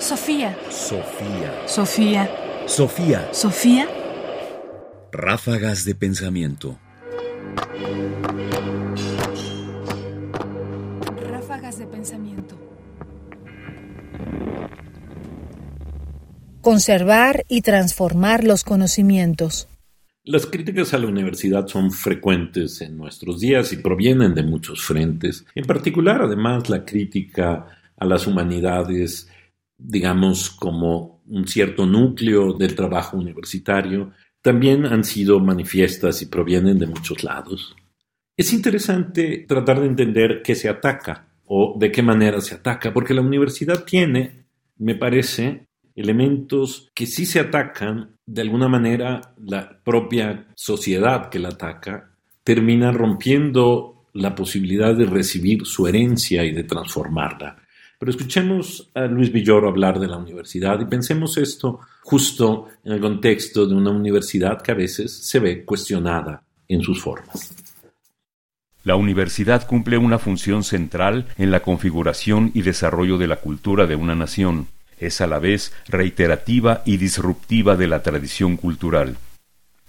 Sofía. Sofía. Sofía. Sofía. Sofía. Ráfagas de pensamiento. Ráfagas de pensamiento. Conservar y transformar los conocimientos. Las críticas a la universidad son frecuentes en nuestros días y provienen de muchos frentes. En particular, además, la crítica a las humanidades, digamos, como un cierto núcleo del trabajo universitario, también han sido manifiestas y provienen de muchos lados. Es interesante tratar de entender qué se ataca o de qué manera se ataca, porque la universidad tiene, me parece, elementos que sí se atacan, de alguna manera la propia sociedad que la ataca termina rompiendo la posibilidad de recibir su herencia y de transformarla. Pero escuchemos a Luis Villoro hablar de la universidad y pensemos esto justo en el contexto de una universidad que a veces se ve cuestionada en sus formas. La universidad cumple una función central en la configuración y desarrollo de la cultura de una nación es a la vez reiterativa y disruptiva de la tradición cultural.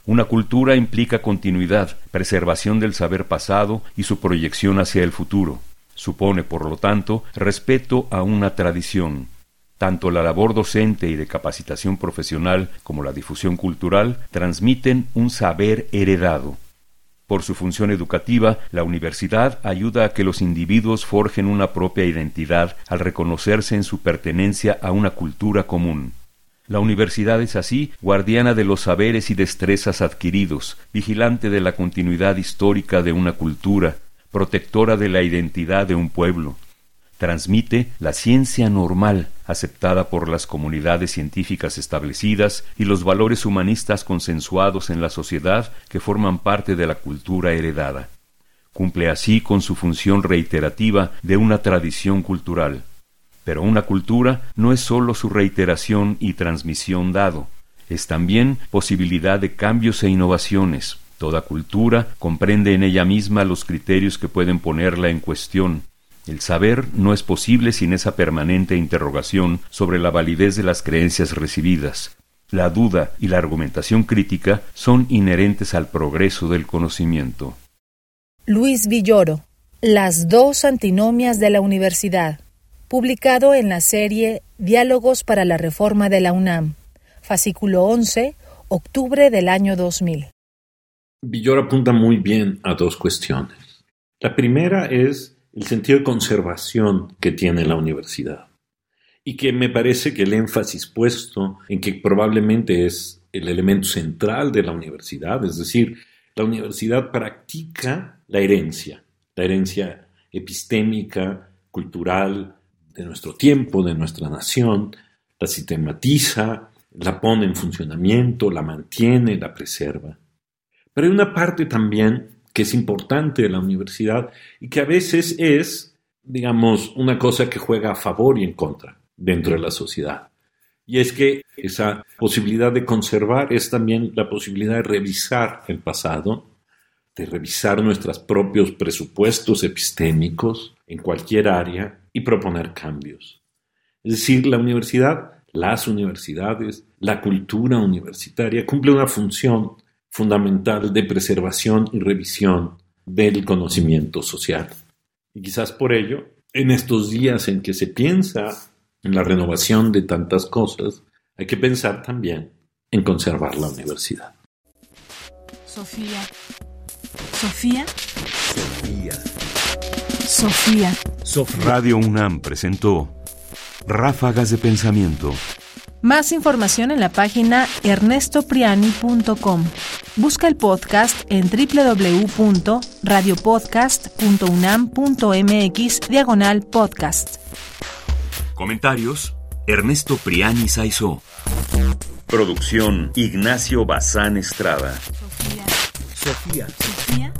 Una cultura implica continuidad, preservación del saber pasado y su proyección hacia el futuro. Supone, por lo tanto, respeto a una tradición. Tanto la labor docente y de capacitación profesional como la difusión cultural transmiten un saber heredado. Por su función educativa, la universidad ayuda a que los individuos forjen una propia identidad al reconocerse en su pertenencia a una cultura común. La universidad es así guardiana de los saberes y destrezas adquiridos, vigilante de la continuidad histórica de una cultura, protectora de la identidad de un pueblo, transmite la ciencia normal aceptada por las comunidades científicas establecidas y los valores humanistas consensuados en la sociedad que forman parte de la cultura heredada. Cumple así con su función reiterativa de una tradición cultural. Pero una cultura no es sólo su reiteración y transmisión dado, es también posibilidad de cambios e innovaciones. Toda cultura comprende en ella misma los criterios que pueden ponerla en cuestión, el saber no es posible sin esa permanente interrogación sobre la validez de las creencias recibidas. La duda y la argumentación crítica son inherentes al progreso del conocimiento. Luis Villoro, Las dos antinomias de la universidad, publicado en la serie Diálogos para la Reforma de la UNAM, fascículo 11, octubre del año 2000. Villoro apunta muy bien a dos cuestiones. La primera es el sentido de conservación que tiene la universidad. Y que me parece que el énfasis puesto en que probablemente es el elemento central de la universidad, es decir, la universidad practica la herencia, la herencia epistémica, cultural de nuestro tiempo, de nuestra nación, la sistematiza, la pone en funcionamiento, la mantiene, la preserva. Pero hay una parte también que es importante de la universidad y que a veces es, digamos, una cosa que juega a favor y en contra dentro de la sociedad. Y es que esa posibilidad de conservar es también la posibilidad de revisar el pasado, de revisar nuestros propios presupuestos epistémicos en cualquier área y proponer cambios. Es decir, la universidad, las universidades, la cultura universitaria cumple una función fundamental de preservación y revisión del conocimiento social. Y quizás por ello, en estos días en que se piensa en la renovación de tantas cosas, hay que pensar también en conservar la universidad. Sofía. Sofía. Sofía. Sofía. Radio UNAM presentó Ráfagas de Pensamiento. Más información en la página ernestopriani.com. Busca el podcast en www.radiopodcast.unam.mx diagonal podcast. Comentarios: Ernesto Priani Saizó. Producción: Ignacio Bazán Estrada. Sofía. Sofía.